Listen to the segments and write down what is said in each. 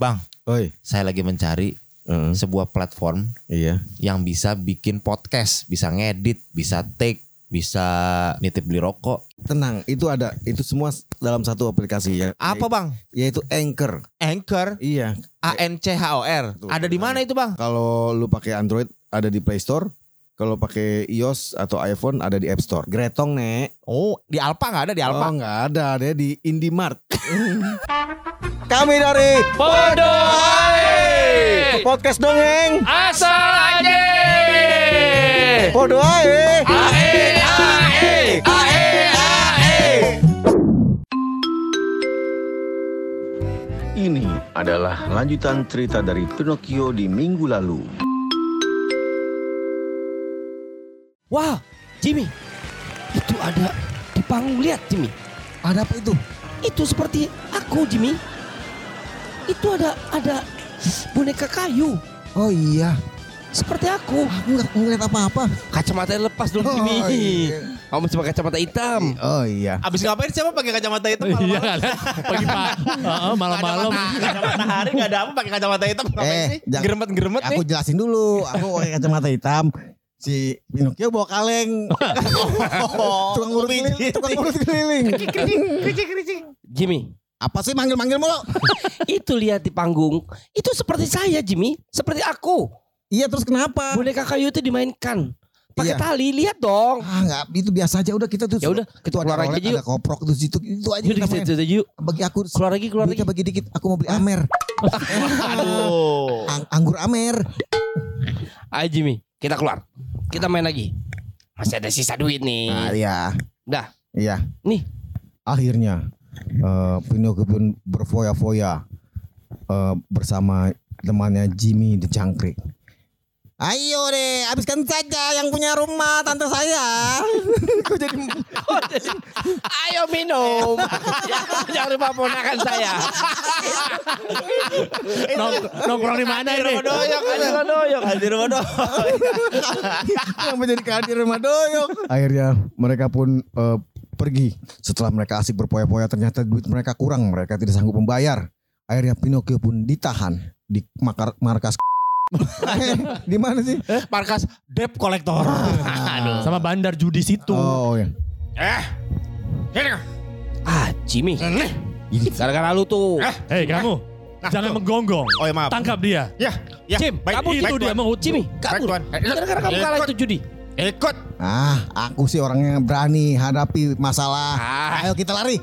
Bang, Oi. saya lagi mencari Heeh. sebuah platform Iya. yang bisa bikin podcast, bisa ngedit, bisa take, bisa nitip beli rokok. Tenang, itu ada itu semua dalam satu aplikasi ya. Apa bang? Yaitu Anchor. Anchor, Iya. A N C H O R. Tuh, Ada di mana itu bang? Kalau lu pakai Android ada di Play Store. Kalau pakai iOS atau iPhone ada di App Store. Gretong, Nek. Oh, di Alpa nggak ada di Alpa? Oh, nggak ada, ada di Indimart. Kami dari Podoai Podcast Dongeng. Asal aja Podo ae. Ae ae Ae ae Ini adalah lanjutan cerita dari Pinocchio di minggu lalu. Wah, Jimmy, itu ada di panggung lihat Jimmy. Ada apa itu? Itu seperti aku Jimmy. Itu ada ada boneka kayu Oh iya. seperti aku. Aku nggak ngeliat apa-apa. Kacamata lepas dong Jimmy. Oh, iya. Kamu cuma kacamata hitam. Oh iya. Abis ngapain siapa pakai kacamata hitam Iya malam-malam? kan? Pagi pak, Heeh, malam-malam. Kacamata, kacamata hari nggak ada apa pakai kacamata hitam ngapain Eh, sih? Geremet-geremet Aku nih. jelasin dulu. Aku pakai kacamata hitam. Si Pinocchio bawa kaleng. tukang urut keliling. Tukang urut keliling. Jimmy, Apa sih manggil-manggil mulu? itu lihat di panggung. Itu seperti saya Jimmy, seperti aku. Iya terus kenapa? Boneka kayu itu dimainkan. Pakai Iya. tali, lihat dong. Ah nggak itu biasa aja udah kita tuh. Ya udah, itu ada keluar lagi rolet, aja ada koprok tuh situ itu aja Yuk, kita yuk, main. yuk, yuk. Bagi aku Keluar lagi, keluar lagi. bagi dikit. Aku mau beli Amer. Aduh. Ang- anggur Amer. Ayo Jimmy, kita keluar. Kita main lagi. Masih ada sisa duit nih. Nah, iya. Dah. Iya. Nih. Akhirnya eh Pinocchio pun berfoya-foya eh, bersama temannya Jimmy the Jangkrik. Ayo deh, habiskan saja yang punya rumah tante saya. Kok jadi Ayo minum. Jangan lupa ponakan saya. Nong- Nongkrong di mana ini? Rumah doyok, ada rumah doyok. Ada rumah doyok. yang menjadi kehadiran rumah doyok. Akhirnya mereka pun eh, pergi. Setelah mereka asik berpoya-poya ternyata duit mereka kurang, mereka tidak sanggup membayar. Akhirnya Pinocchio pun ditahan di markas di mana sih? Markas debt collector. Aduh. Sama bandar judi situ. Oh ya. Eh. Sini. Ah, Jimmy. Sini. Gara-gara lu tuh. Hei kamu, jangan menggonggong. Oh ya maaf. Tangkap dia. Ya, ya. Jim, baik, kamu baik, itu dia mau Jimmy, kabur. Eh, Gara-gara kamu kalah itu judi. Ikut. Ah, aku sih orangnya berani hadapi masalah. Ah. Ayo kita lari.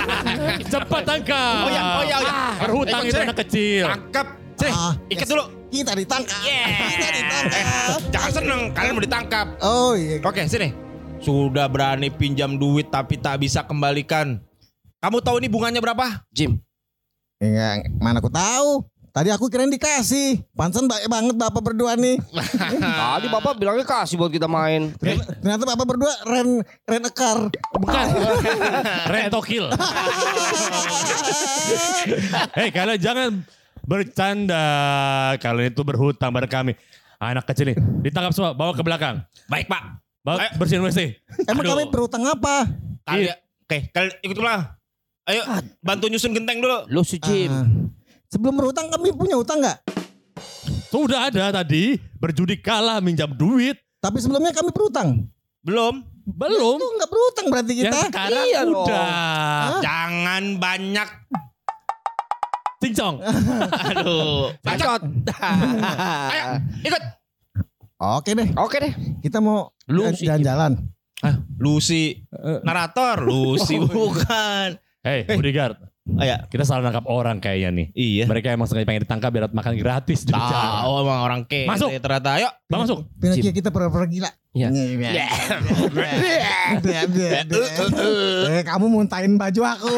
Cepat tangkap. Oh ya, oh ya, oh ya. Berhutang Ikut itu anak kecil. Tangkap. Sini, Ah, ikat yes. dulu. Kita ditangkap. Kita Eh, ditangkap. jangan seneng, kalian mau ditangkap. Oh iya. Oke, sini. Sudah berani pinjam duit tapi tak bisa kembalikan. Kamu tahu ini bunganya berapa? Jim, Enggak, mana aku tahu. Tadi aku kirain dikasih. Pansan baik banget bapak berdua nih. tadi bapak bilangnya kasih buat kita main. Ternyata, ternyata bapak berdua ren ren ekar. Bukan. Rentokil. Hei kalian jangan bercanda. Kalian itu berhutang pada kami. Anak kecil ini ditangkap semua, bawa ke belakang. Baik, Pak. Bawa Ayo. bersihin WC. Emang Aduh. kami berutang apa? Kalian, oke, kalian ikut pulang. Ayo, bantu nyusun genteng dulu. Lu si Jim. Ah, sebelum berutang kami punya utang nggak? Sudah ada tadi berjudi kalah minjam duit. Tapi sebelumnya kami berutang. Belum. Belum. Itu nggak berutang berarti kita. Yang sekarang Iya dong. udah. Jangan banyak. Cincong. Aduh. Bacot. Ayo, ikut. Oke deh, Oke deh. kita mau Lu jalan- sih. jalan-jalan. Lucy. Narator. Lucy bukan. Hei, bodyguard. Ayo. Kita salah nangkap orang kayaknya nih. Iya. Mereka emang sengaja pengen ditangkap biar makan gratis. Tahu emang orang kere Masuk. ternyata. Ayo. Bang masuk. Pinocchio kita pura-pura gila. Iya. Eh, kamu muntahin baju aku.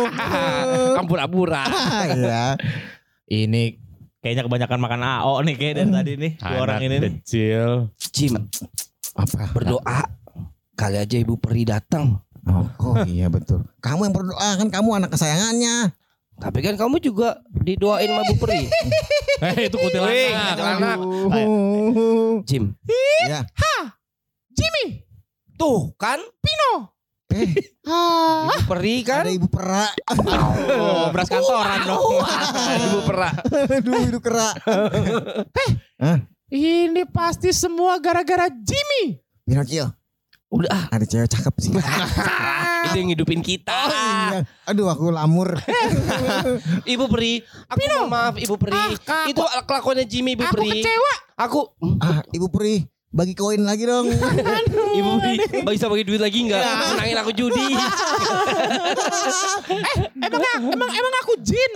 Kampur-abura. Ah, Iya. Ini kayaknya kebanyakan makan AO nih kayak dari tadi nih. Dua orang ini nih. kecil. Jim, Apa? berdoa. Kali aja ibu peri datang. Oh, oh iya betul. Kamu yang berdoa kan kamu anak kesayangannya. Tapi kan kamu juga didoain sama Bu Peri. Hei, itu kuntilanak. kuntilanak. Jim, Ya. tuh kan Pino. Eh, Ibu peri kan? ada ibu pera. Oh, beras kantoran dong. Ibu pera. Aduh, ibu kera. Ini pasti semua gara-gara Jimmy. Pinocchio, Udah ah, ada cewek cakep sih. itu yang hidupin kita. Iya. Aduh, aku lamur. Ibu peri, aku mohon maaf Ibu peri. Ah, itu kelakuannya Jimmy Ibu Aku peri. kecewa. Aku Ah, ibu peri, bagi koin lagi dong. Ibu peri, bisa bagi duit lagi enggak? Menangin aku judi. Emang emang emang aku jin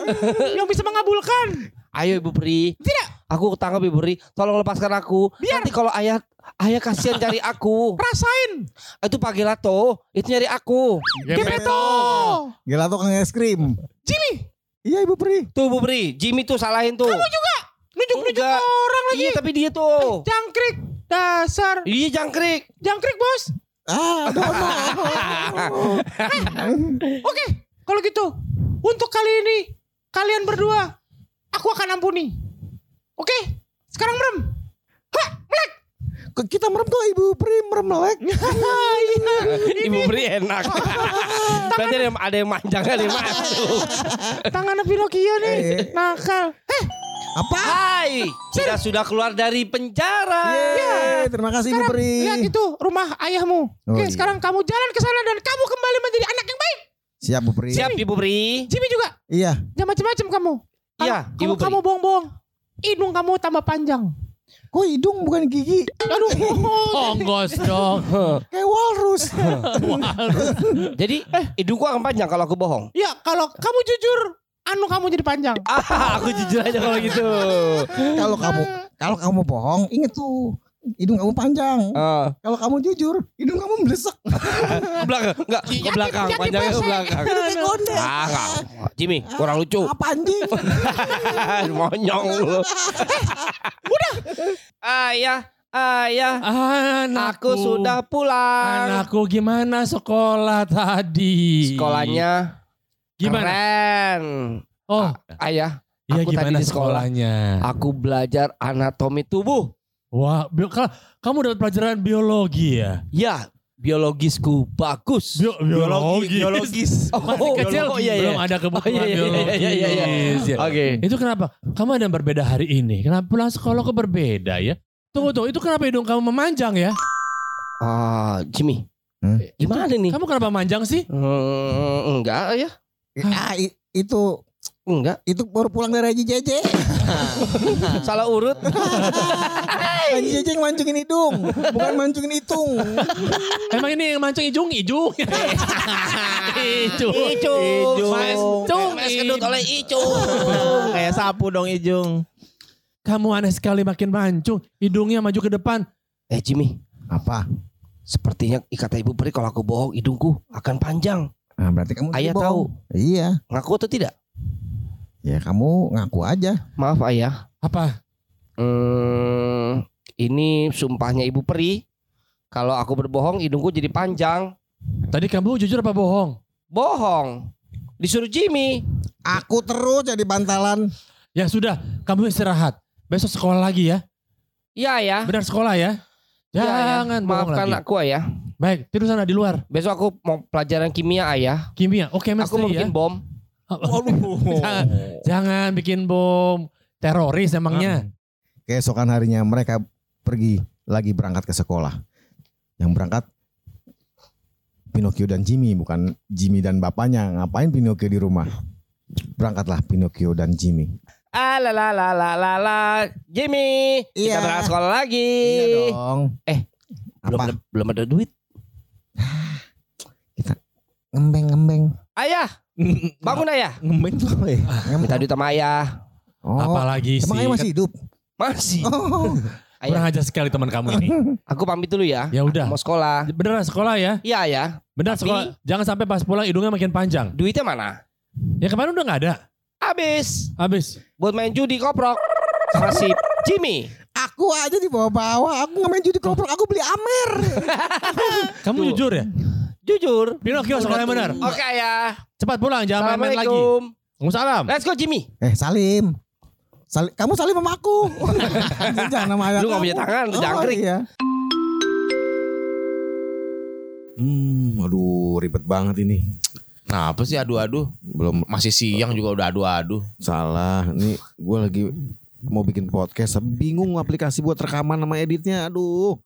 yang bisa mengabulkan. Ayo Ibu peri. Tidak. Aku tangkap Ibu peri. Tolong lepaskan aku. Nanti kalau ayah ayah kasihan cari aku. Rasain. Itu Pak Gelato, itu nyari aku. Gepeto. Gila tuh kang es krim. Jimmy. Iya ibu peri. Tuh Ibu peri, Jimmy tuh salahin tuh. Kamu juga. Nunjuk-nunjuk orang lagi. Iya tapi dia tuh. Jangkrik. Dasar. Iya jangkrik. Jangkrik bos. Ah, aduh, Oke. Kalau gitu. Untuk kali ini. Kalian berdua. Aku akan ampuni. Oke. Sekarang merem. Hah. Melek. Kita merem kok ibu peri merem melek. Iya. Ibu peri enak. Berarti ada yang, ada yang manjang ada yang masuk. Tangan Pinocchio nih. Eh. Nakal. Eh. Apa? Hai, kita sudah keluar dari penjara. Yeay, terima kasih ibu Sekarang peri. lihat itu rumah ayahmu. Oh, Oke, iya. sekarang kamu jalan ke sana dan kamu kembali menjadi anak yang baik. Siap bu peri. Siap Ibu Peri. Jimmy juga. Iya. Jangan macam-macam kamu. Iya, Kalau Ibu kamu bohong-bohong, hidung kamu tambah panjang. Kok hidung bukan gigi? Aduh. Tonggos dong. Kayak walrus. Jadi hidungku akan panjang kalau aku bohong. ya, kalau kamu jujur, anu kamu jadi panjang. Ah, aku jujur aja kalau gitu. kalau kamu kalau kamu bohong, inget tuh hidung kamu panjang. Ah, Kalau kamu jujur, hidung kamu melesek. ke belakang, enggak ke belakang, Jati panjangnya ke belakang. Ah, enggak. Jimmy, kurang lucu. Apa anjing? Monyong lu. Udah. Ayah, ayah, Anakku. aku sudah pulang. Anakku gimana sekolah tadi? Sekolahnya Gimana? keren. Oh, Ayah, iya aku tadi gimana di sekolah. sekolahnya? aku belajar anatomi tubuh. Wah, bio- ka- kamu dapat pelajaran biologi ya? Ya, biologisku bagus. Bio- biologi. biologis. Masih kecil oh, iya, iya. belum ada kebutuhan Oh, iya, iya, biologis. iya, iya, iya. Ya. Oke. Itu kenapa? Kamu ada yang berbeda hari ini? Kenapa pulang sekolah kok berbeda ya? Tunggu tunggu, itu kenapa hidung kamu memanjang ya? Ah, Jimmy. Hmm? Gimana nih? Kamu kenapa manjang sih? Hmm, enggak ya? Ah, itu Enggak. itu baru pulang dari Haji Jeje. Salah urut. Haji Jeje yang mancungin hidung, bukan mancungin hitung. Emang ini yang mancung ijung ijung. ijung. Icung. Mas, Icung. Mas kedut oleh Icung. Kayak sapu dong Ijung. Kamu aneh sekali makin mancung. Hidungnya maju ke depan. Eh Jimmy, Apa? sepertinya kata Ibu Peri kalau aku bohong hidungku akan panjang. Nah, berarti kamu Ayah bohong. Iya. Ngaku atau tidak? Ya kamu ngaku aja. Maaf ayah. Apa? Hmm, ini sumpahnya Ibu Peri. Kalau aku berbohong hidungku jadi panjang. Tadi kamu jujur apa bohong? Bohong. Disuruh Jimmy. Aku terus jadi bantalan. Ya sudah, kamu istirahat. Besok sekolah lagi ya. Iya ya. Benar sekolah ya. Iya. Jangan bohong Maafkan lagi. aku ayah. Baik, tidur sana di luar. Besok aku mau pelajaran kimia ayah. Kimia. Oke, Aku mau ya. bikin bom. jangan, jangan bikin bom teroris emangnya. Keesokan harinya mereka pergi lagi berangkat ke sekolah. Yang berangkat Pinocchio dan Jimmy bukan Jimmy dan bapaknya. Ngapain Pinocchio di rumah? Berangkatlah Pinocchio dan Jimmy. Ah la la la la la la. Jimmy, kita Iya. berangkat sekolah lagi. Iya dong. Eh, belum Apa? ada, belum ada duit. Ngembeng-ngembeng. Ayah, bangun ayah. Ngembeng tuh apa ya? Minta duit sama ayah. Oh, Apalagi sih. emang ayah masih hidup? Masih. Oh, Kurang Ayah, ajar sekali teman kamu ini. aku pamit dulu ya. Ya udah. Mau sekolah. Beneran sekolah ya? Iya ya. Benar Tapi- sekolah. Jangan sampai pas pulang hidungnya makin panjang. Duitnya mana? Ya kemarin udah nggak ada. Habis. Habis. Buat main judi koprok. Sama si Jimmy. aku aja di bawah-bawah. Aku nggak main judi koprok. Aku beli Amer. Kamu Tuh. jujur ya? Jujur. Pinocchio sekolah yang benar. Oke ayah. Cepat pulang, jangan main-main lagi. Assalamualaikum. Waalaikumsalam. Let's go Jimmy. eh Salim. Sali- kamu salim sama aku. Jangan sama ayah Lu nggak kamu. punya tangan, Oh, jangkrik. iya. Hmm, aduh ribet banget ini. Nah apa sih adu-adu? Belum masih siang juga udah adu-adu. Salah, ini gue lagi mau bikin podcast, bingung aplikasi buat rekaman sama editnya. Aduh.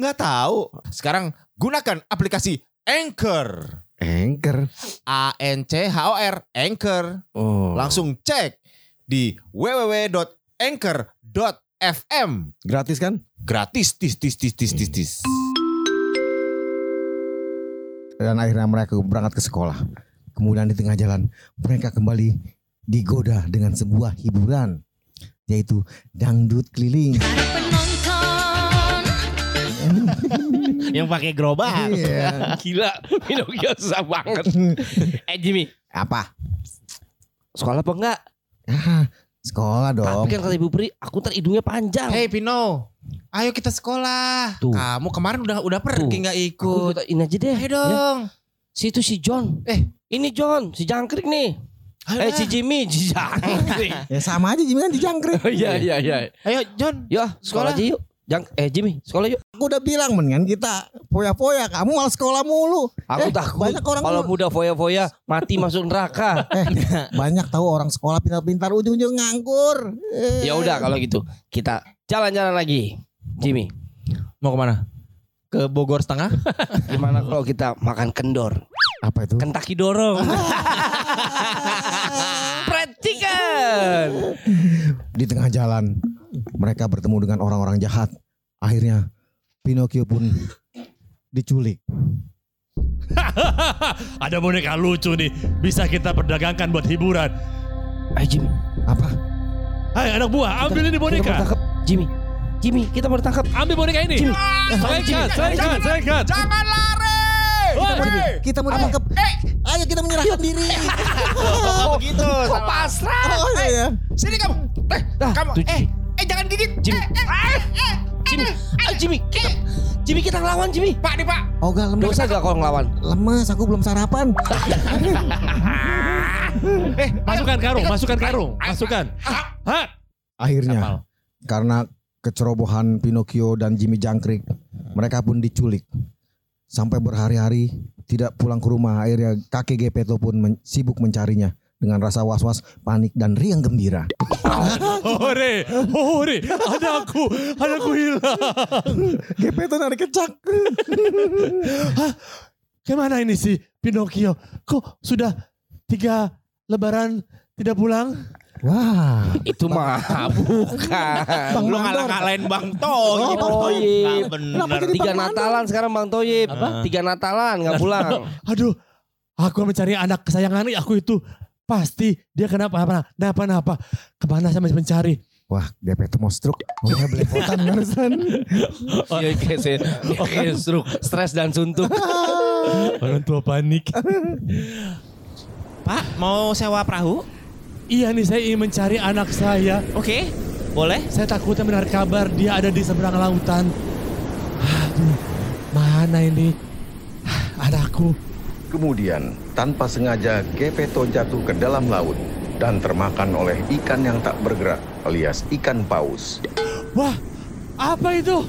Nggak tahu. Sekarang gunakan aplikasi Anchor. Anchor. A N C H O R Anchor. Oh. Langsung cek di www.anchor.fm. gratis kan? Gratis tis tis tis tis tis tis. Dan akhirnya mereka berangkat ke sekolah. Kemudian di tengah jalan mereka kembali digoda dengan sebuah hiburan yaitu dangdut keliling. Yang pakai gerobak. Iya. Gila, Pinocchio susah banget. Eh Jimmy, Apa? sekolah apa enggak? Ah, sekolah dong. Tapi kan kata Ibu Pri, aku ntar hidungnya panjang. Hey Pino, ayo kita sekolah. Tuh. Kamu kemarin udah udah pergi nggak Aku ikut? kita ini aja deh. Ayo Ya. dong. Si itu si John. Eh. ini John, si Jangkrik nih. Ayo eh si Jimmy, si Jangkrik. Ya sama aja Jimmy kan di jangkrik. Oh iya iya iya. Ayo John. Yuk, sekolah Sekolah. aja yuk. Jang eh Jimmy, sekolah yuk. Aku udah bilang mendingan kita poya-poya. Kamu malah sekolah mulu. Aku Eh, takut banyak orang kalau muda foya-foya mati masuk neraka. Banyak tahu orang sekolah pintar-pintar ujung-ujung nganggur. Eh. ya udah kalau gitu, kita jalan-jalan lagi. Jimmy, Mau ke mana? Ke Bogor setengah? gimana kalau kita makan kendor? Apa itu? Kentaki dorong. Perhatikan. Di tengah jalan mereka bertemu dengan orang-orang jahat. Akhirnya Pinocchio pun diculik. Ada boneka lucu nih. Bisa kita perdagangkan buat hiburan. Eh Jimmy, Apa? Hai anak buah, ambil ini kita boneka. tangkap Jimmy. Jimmy, kita mau ditangkap. Ambil boneka ini. Jimmy. Selengkat, selengkat, selengkat. Jangan lari. Woi. Kita mau ditangkap. Ayo kita menyerahkan diri. Oh begitu. Kok pasrah? Oh iya ya. Sini kamu. Eh, Dah, kamu. Eh, eh gigit. Jimmy. Eh, eh, eh, eh, Jimmy, ah, Jimmy, kita, Jimmy kita ngelawan Jimmy. Pak nih Pak. Oh gak lemes. Dosa gak kalau ngelawan? Lemes, aku belum sarapan. Eh, Masukkan karung, masukkan karung, masukkan. Hah? Akhirnya Kapal. karena kecerobohan Pinocchio dan Jimmy Jangkrik, mereka pun diculik. Sampai berhari-hari tidak pulang ke rumah. Akhirnya kakek Gepetto pun men- sibuk mencarinya dengan rasa was-was, panik dan riang gembira. Hore, hore, anakku, anakku hilang. Gepetto narik kecak. Ke mana ini si Pinocchio? Kok sudah tiga lebaran tidak pulang? Wah, Itu mah bukan. Bang Lu Mandor. ngalah-ngalahin Bang Toyib. Bang Toyib. Nggak bener. Tiga Natalan sekarang Bang Toyib. Tiga Natalan nggak pulang. Aduh, aku mencari anak kesayangan aku itu. Pasti dia kenapa apa napa napa ke mana saya masih mencari wah Gepetto mau stroke. Mau belepotan barusan. Iya kayak kayak stroke, stres dan suntuk. orang tua panik Pak, mau sewa perahu? iya nih saya ingin mencari anak saya Oke. Boleh? saya takutnya mendengar kabar dia ada di seberang lautan aduh mana ini anakku Kemudian, tanpa sengaja Gepetto jatuh ke dalam laut dan termakan oleh ikan yang tak bergerak alias ikan paus. wah apa itu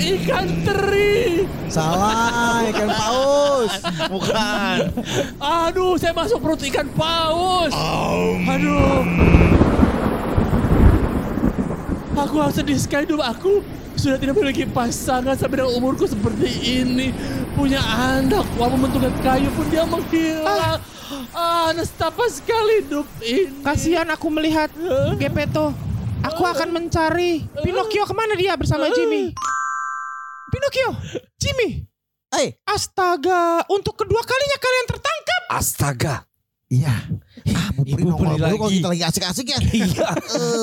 ikan teri Salah, ikan paus. Bukan. aduh saya masuk perut ikan paus aduh aku harus sedih sekali hidup aku sudah tidak memiliki pasangan sampai dengan umurku seperti ini punya anak walaupun bentuknya kayu pun dia menghilang ah, nestapa sekali hidup ini Kasihan aku melihat Gepetto. Aku akan mencari Pinocchio ke mana dia bersama Jimmy? Pinocchio, Jimmy. Eh, Astaga, untuk kedua kalinya kalian tertangkap. Astaga. iya. Ah, Bu Pri Ibu beli dulu kalau lagi. kita lagi asik-asik ya. Iya.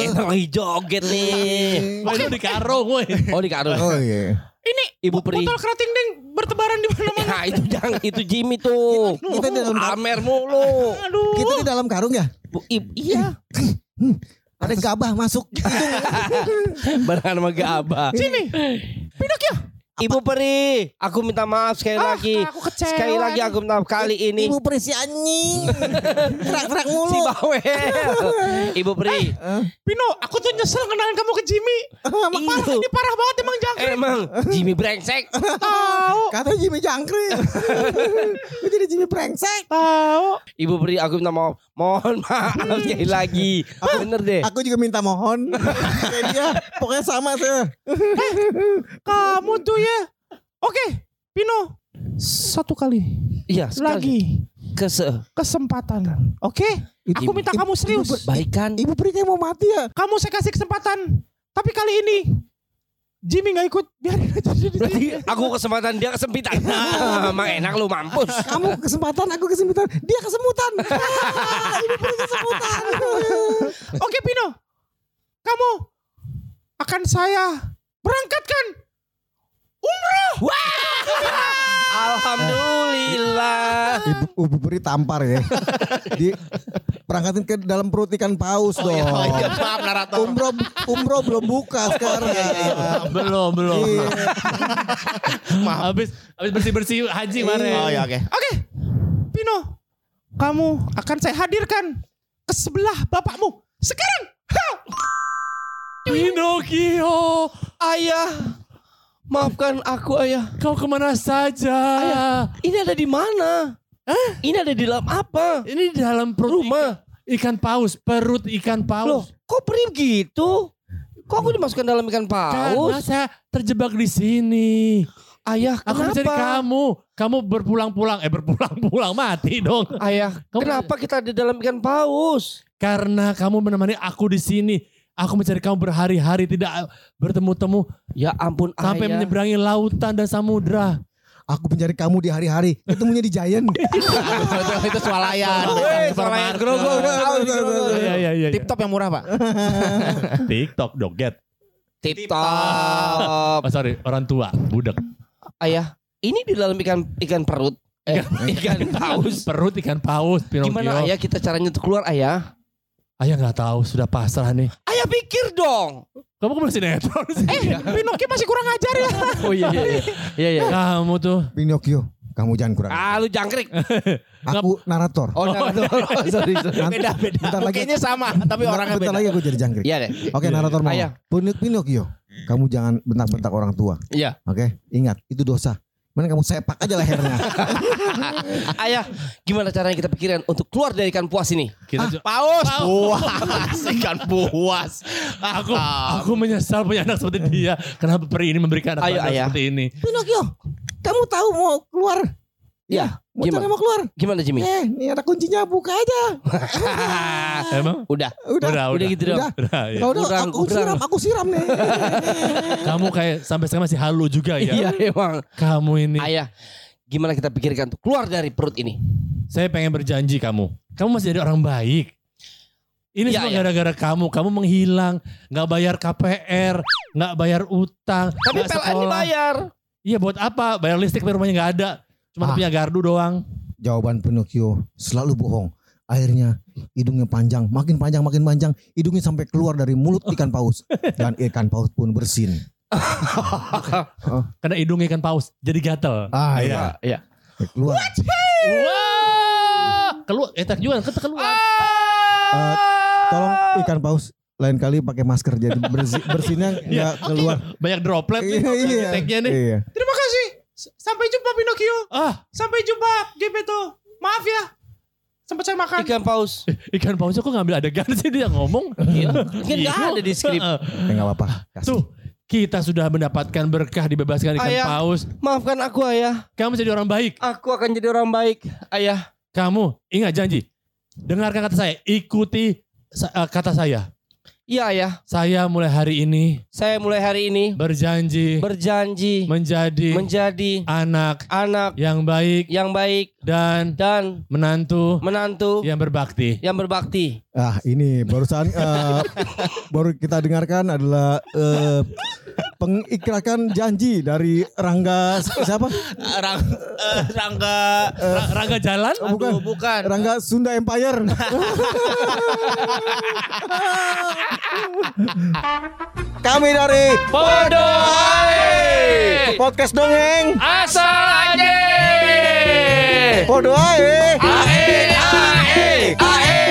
Enak lagi joget nih. Itu di karung woi. Oh di karung. Oh iya. Ini Ibu Pri. botol kerating ding bertebaran di mana-mana. Nah itu jangan itu Jimmy tuh. Kita di dalam Amer mulu. Aduh. kita di dalam karung ya. Bu, i- iya. Ada gabah masuk. Barengan sama Gabah. Jimmy, Pinocchio, Ibu Peri, aku minta maaf sekali Ah, lagi. aku kecewa Sekali lagi aku minta maaf kali ini. Ibu perisi anjing. Terak-terak Si mulu. bawel. Ibu Peri, Pino, aku tuh nyesel kenalin kamu ke Jimmy. Parah, Ibu. ini parah banget emang jangkrik. emang Jimmy brengsek. Tahu, Kata Jimmy jangkrik. Gue jadi Jimmy brengsek. tahu. Ibu Peri, aku minta maaf. Mohon maaf sekali lagi. Bener deh. Aku juga minta mohon. Kayak dia. Pokoknya sama saya. Kamu tuh ya. Oke, Pino. Satu kali Iya, sekali. lagi Kese. kesempatan. Oke? Aku minta kamu serius. Baik kan? Ibu peri kayak mau mati ya. Kamu saya kasih kesempatan. Tapi kali ini Jimmy nggak ikut. Biarin aja. Berarti aku kesempatan dia kesempitan. Nah, Emang enak lu mampus. Kamu kesempatan, aku kesempitan. Dia kesemutan. Ah, Ibu kesemutan. Oke Pino. Kamu akan saya berangkatkan umroh. Alhamdulillah. Ibu, ibu peri tampar ya. Di perangkatin ke dalam perut ikan paus dong. Oh iya, maaf narator. Umroh umroh belum buka sekarang. belum, belum. Iya. Habis habis bersih-bersih haji kemarin. Oh ya oke. Oke. Pino. Kamu akan saya hadirkan ke sebelah bapakmu. Sekarang. Ha! Pinocchio, Ayah, maafkan aku ayah. kau ke mana saja? Ini ada di mana? Ini ada di dalam apa? Ini di dalam perut Rumah. ikan paus, perut ikan Loh, paus. kok perih gitu? Kok aku dimasukkan dalam ikan Karena paus? saya terjebak di sini. Ayah, Aku mencari kenapa? kamu. Kamu berpulang-pulang, eh berpulang-pulang mati dong. Ayah, Kamu- kenapa kita di dalam ikan paus? Karena kamu menemani aku di sini. Aku mencari kamu berhari-hari tidak bertemu-temu Ya ampun sampai ayah. menyeberangi lautan dan samudra. Aku mencari kamu di hari-hari. Ketemunya di Giant. itu, itu swalayan. Swalayan grogol. Iya iya iya. Tip top yang murah pak. TikTok doget. Tip top. Oh, sorry, orang tua, budak. Ayah, ini di dalam ikan ikan perut. Eh, ikan paus. Perut ikan paus, Pinocchio. Gimana ayah kita caranya untuk keluar ayah? Ayah nggak tahu, sudah pasrah nih. Ayah pikir dong. Kamu kok masih sinetron sih? Eh, Pinocchio masih kurang ajar ya. Oh iya iya iya. Iya iya. Kamu tuh. Pinocchio, kamu jangan kurang. Ah lu jangkrik. Aku narator. Oh, narator. Oh, sorry, sorry. Nanti- Beda beda. Bentar lagi. Mukanya sama tapi orangnya Bentar beda. lagi aku jadi jangkrik. Iya deh. Oke narator mau. Ayah. Pin- Pinocchio, kamu jangan bentak-bentak orang tua. Iya. Oke, ingat itu dosa. Mana kamu sepak aja lehernya. Ayah, gimana caranya kita pikiran untuk keluar dari ikan puas ini? Kita ju- Paus. Puas. Ikan puas. aku aku menyesal punya anak seperti dia. Kenapa peri ini memberikan anak Ayo, anak ayah. seperti ini? Pinocchio, kamu tahu mau keluar? Iya. Gimana? mau keluar? Gimana Jimmy? Eh, ini ada kuncinya, buka aja. Emang? Udah. Udah, Udah, Udah gitu dong. udah. Udah, ya. Udah, Kurang, aku kurang. siram, aku siram nih. Kamu kayak sampai sekarang masih halu juga ya. Iya emang. Kamu ini. Ayah, gimana kita pikirkan untuk keluar dari perut ini? Saya pengen berjanji kamu. Kamu masih jadi orang baik. Ini Iya, semua iya. gara-gara kamu. Kamu menghilang, nggak bayar KPR, nggak bayar utang, Tapi PLN dibayar. Iya buat apa? Bayar listrik tapi rumahnya nggak ada. Cuma Ah. punya gardu doang. Jawaban Pinocchio selalu bohong. Akhirnya hidungnya panjang, makin panjang, makin panjang. Hidungnya sampai keluar dari mulut ikan paus. Dan ikan paus pun bersin. Karena hidung ikan paus jadi gatel. Ah Iya. iya. Iya. Keluar. Wah! Keluar, etak juga kan keluar. Eh, tolong ikan paus lain kali pakai masker jadi bersih, bersihnya nggak keluar. Banyak droplet nih. Iya, iya. Tag-nya nih. Iya. Sampai jumpa Pinocchio. Ah, Sampai jumpa Gepeto. Maaf ya. Sempat saya makan. Ikan paus. ikan pausnya kok ngambil adegan sih dia ngomong. Iya. Kan nggak ada di skrip. Heeh. Eh, nggak apa-apa. Kasih. Tuh, kita sudah mendapatkan berkah dibebaskan ikan Ayah. paus. Maafkan aku ayah. Kamu jadi orang baik. Aku akan jadi orang baik. Ayah. Kamu ingat janji. Dengarkan kata saya, ikuti sa- eh, kata saya. Iya ayah. Saya mulai hari ini Saya mulai hari ini berjanji berjanji menjadi menjadi anak anak yang baik yang baik dan dan menantu menantu yang berbakti. yang berbakti. Ah ini barusan eh, baru kita dengarkan adalah eh, pengikrakan janji dari Rangga siapa? Rang, eh, Rangga. Ra- Rangga jalan? Oh, bukan. Aduh, bukan. Rangga Sunda Empire. Kami dari Podo Podcast dongeng. Asal aja. Podo ae. Ae, ae, ae,